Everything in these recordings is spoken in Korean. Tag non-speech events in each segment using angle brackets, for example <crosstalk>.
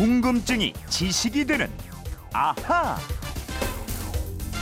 궁금증이 지식이 되는 아하.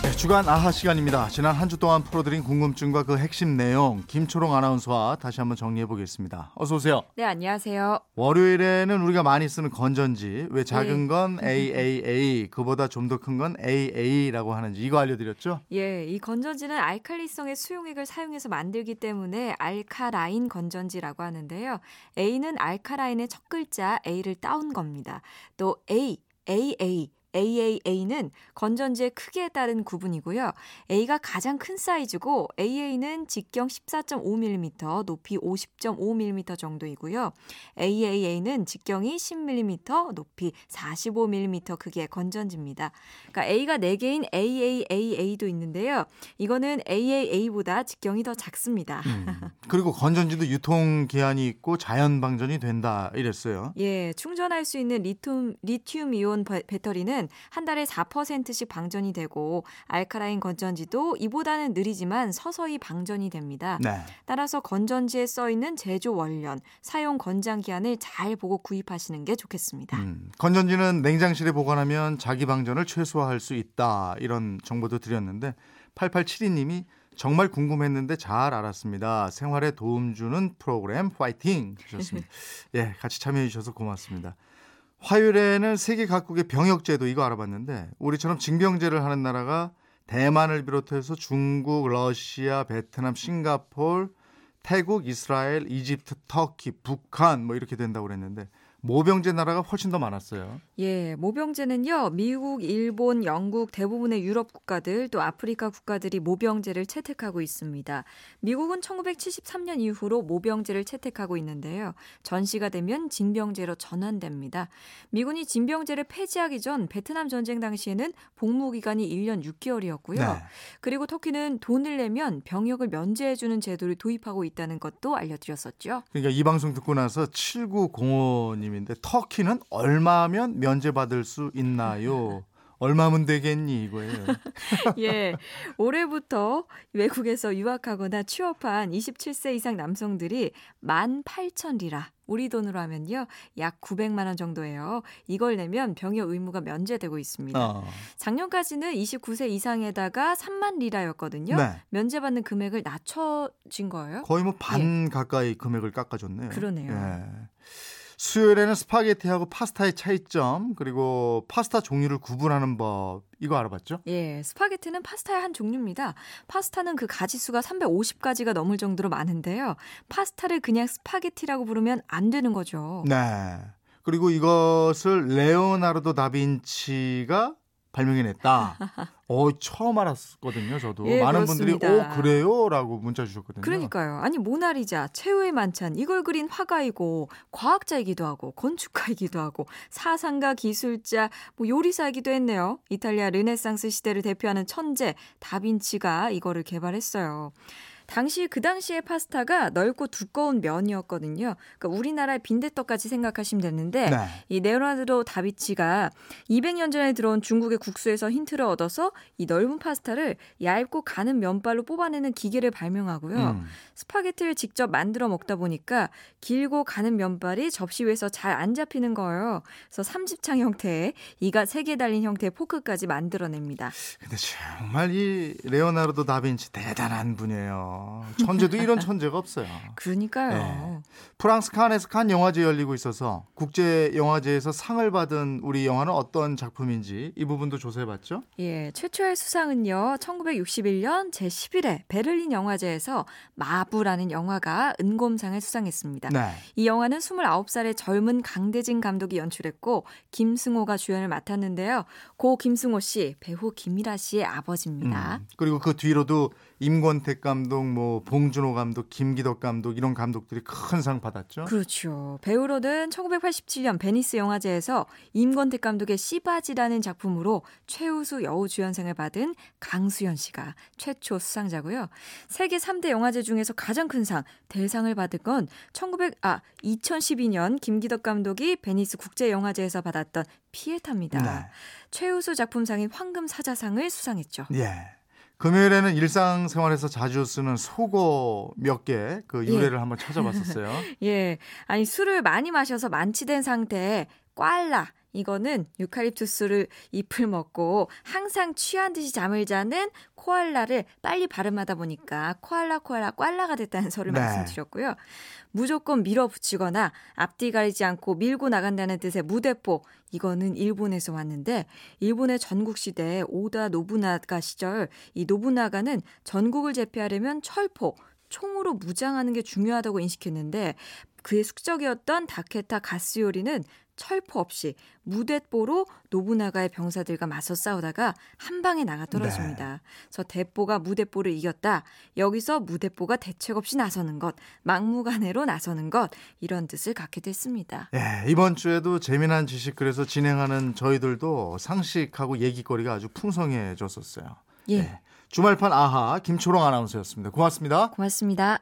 네, 주간 아하 시간입니다. 지난 한 주 동안 풀어드린 궁금증과 그 핵심 내용 김초롱 아나운서와 다시 한번 정리해 보겠습니다. 어서 오세요. 네, 안녕하세요. 월요일에는 우리가 많이 쓰는 건전지 왜 작은 네. 건 <laughs> AAA 그보다 좀 더 큰 건 AA라고 하는지 이거 알려드렸죠? 예, 이 건전지는 알칼리성의 수용액을 사용해서 만들기 때문에 알카라인 건전지라고 하는데요. A는 알카라인의 첫 글자 A를 따온 겁니다. 또 A, AA, AAA는 건전지의 크기에 따른 구분이고요. A가 가장 큰 사이즈고 AA는 직경 14.5mm, 높이 50.5mm 정도이고요. AAA는 직경이 10mm, 높이 45mm 크기의 건전지입니다. 그러니까 A가 4개인 AAAA도 있는데요. 이거는 AAA보다 직경이 더 작습니다. 음. <laughs> 그리고 건전지도 유통 기한이 있고 자연 방전이 된다 이랬어요. 예, 충전할 수 있는 리튬, 리튬 이온 배- 배터리는 한 달에 4%씩 방전이 되고 알카라인 건전지도 이보다는 느리지만 서서히 방전이 됩니다. 네. 따라서 건전지에 써 있는 제조 원련, 사용 건장 기한을 잘 보고 구입하시는 게 좋겠습니다. 음, 건전지는 냉장실에 보관하면 자기 방전을 최소화할 수 있다 이런 정보도 드렸는데 8872님이 정말 궁금했는데 잘 알았습니다. 생활에 도움 주는 프로그램 파이팅 하셨습니다. <laughs> 예, 같이 참여해 주셔서 고맙습니다. 화요일에는 세계 각국의 병역제도 이거 알아봤는데 우리처럼 징병제를 하는 나라가 대만을 비롯해서 중국, 러시아, 베트남, 싱가폴, 태국, 이스라엘, 이집트, 터키, 북한 뭐 이렇게 된다고 그랬는데 모병제 나라가 훨씬 더 많았어요. 예, 모병제는요, 미국, 일본, 영국, 대부분의 유럽 국가들, 또 아프리카 국가들이 모병제를 채택하고 있습니다. 미국은 1973년 이후로 모병제를 채택하고 있는데요. 전시가 되면 징병제로 전환됩니다. 미군이 징병제를 폐지하기 전 베트남 전쟁 당시에는 복무 기간이 1년 6개월이었고요. 네. 그리고 터키는 돈을 내면 병역을 면제해 주는 제도를 도입하고 있다는 것도 알려드렸었죠. 그러니까 이 방송 듣고 나서 7905님인데 터키는 얼마면 면 제받을 수 있나요? 얼마면 되겠니 이거예요. <laughs> 예. 올해부터 외국에서 유학하거나 취업한 27세 이상 남성들이 18,000리라. 우리 돈으로 하면요. 약 900만 원 정도예요. 이걸 내면 병역 의무가 면제되고 있습니다. 어. 작년까지는 29세 이상에다가 3만 리라였거든요. 네. 면제받는 금액을 낮춰진 거예요. 거의 뭐반 가까이 금액을 깎아줬네요. 그러네요. 예. 수요일에는 스파게티하고 파스타의 차이점 그리고 파스타 종류를 구분하는 법 이거 알아봤죠? 예, 스파게티는 파스타의 한 종류입니다. 파스타는 그 가지수가 350가지가 넘을 정도로 많은데요. 파스타를 그냥 스파게티라고 부르면 안 되는 거죠. 네. 그리고 이것을 레오나르도 다빈치가 발명해냈다. <laughs> 어 처음 알았거든요. 저도 예, 많은 그렇습니다. 분들이 오 그래요라고 문자 주셨거든요. 그러니까요. 아니 모나리자, 최후의 만찬 이걸 그린 화가이고 과학자이기도 하고 건축가이기도 하고 사상가, 기술자, 뭐 요리사이기도 했네요. 이탈리아 르네상스 시대를 대표하는 천재 다빈치가 이거를 개발했어요. 당시 그 당시의 파스타가 넓고 두꺼운 면이었거든요. 그러니까 우리나라의 빈대떡같이 생각하시면 되는데 네. 이 레오나르도 다빈치가 200년 전에 들어온 중국의 국수에서 힌트를 얻어서 이 넓은 파스타를 얇고 가는 면발로 뽑아내는 기계를 발명하고요. 음. 스파게티를 직접 만들어 먹다 보니까 길고 가는 면발이 접시 위에서 잘 안 잡히는 거예요. 그래서 삼집창 형태의 이가 세 개 달린 형태의 포크까지 만들어냅니다. 근데 정말 이 레오나르도 다빈치 대단한 분이에요. 천재도 이런 천재가 없어요. <laughs> 그러니까요. 네. 프랑스 칸에서 칸 영화제 열리고 있어서 국제 영화제에서 상을 받은 우리 영화는 어떤 작품인지 이 부분도 조사해봤죠? 예, 최초의 수상은요, 1961년 제 11회 베를린 영화제에서 마부라는 영화가 은곰상을 수상했습니다. 네. 이 영화는 29살의 젊은 강대진 감독이 연출했고 김승호가 주연을 맡았는데요. 고 김승호 씨, 배우 김희라 씨의 아버지입니다. 음, 그리고 그 뒤로도 임권택 감독, 뭐 봉준호 감독, 김기덕 감독 이런 감독들이 큰 상 받았죠. 그렇죠. 배우로는 1987년 베니스 영화제에서 임권택 감독의 씨받이라는 작품으로 최우수 여우 주연상을 받은 강수연 씨가 최초 수상자고요. 세계 3대 영화제 중에서 가장 큰 상, 대상을 받은 건 1900, 아, 2012년 김기덕 감독이 베니스 국제영화제에서 받았던 피에타입니다. 네. 최우수 작품상인 황금 사자상을 수상했죠. 예. 금요일에는 일상생활에서 자주 쓰는 속어 몇 개 그 유래를 한번 찾아봤었어요. <laughs> 예. 아니, 술을 많이 마셔서 만취된 상태에 꽐라, 이거는 유칼립투스를 잎을 먹고 항상 취한 듯이 잠을 자는 코알라를 빨리 발음하다 보니까 코알라 코알라 꽐라가 됐다는 설을 네. 말씀드렸고요. 무조건 밀어붙이거나 앞뒤 가리지 않고 밀고 나간다는 뜻의 무대포. 이거는 일본에서 왔는데 일본의 전국 시대 오다 노부나가 시절 이 노부나가는 전국을 제패하려면 철포, 총으로 무장하는 게 중요하다고 인식했는데 그의 숙적이었던 다케타 가스요리는 철포 없이 무대뽀로 노부나가의 병사들과 맞서 싸우다가 한 방에 나가 떨어집니다. 그래서 대뽀가 무대뽀를 이겼다. 여기서 무대뽀가 대책 없이 나서는 것, 막무가내로 나서는 것 이런 뜻을 갖게 됐습니다. 예, 이번 주에도 재미난 지식 그래서 진행하는 저희들도 상식하고 얘기거리가 아주 풍성해졌었어요. 예, 예. 주말판 아하 김초롱 아나운서였습니다. 고맙습니다. 고맙습니다.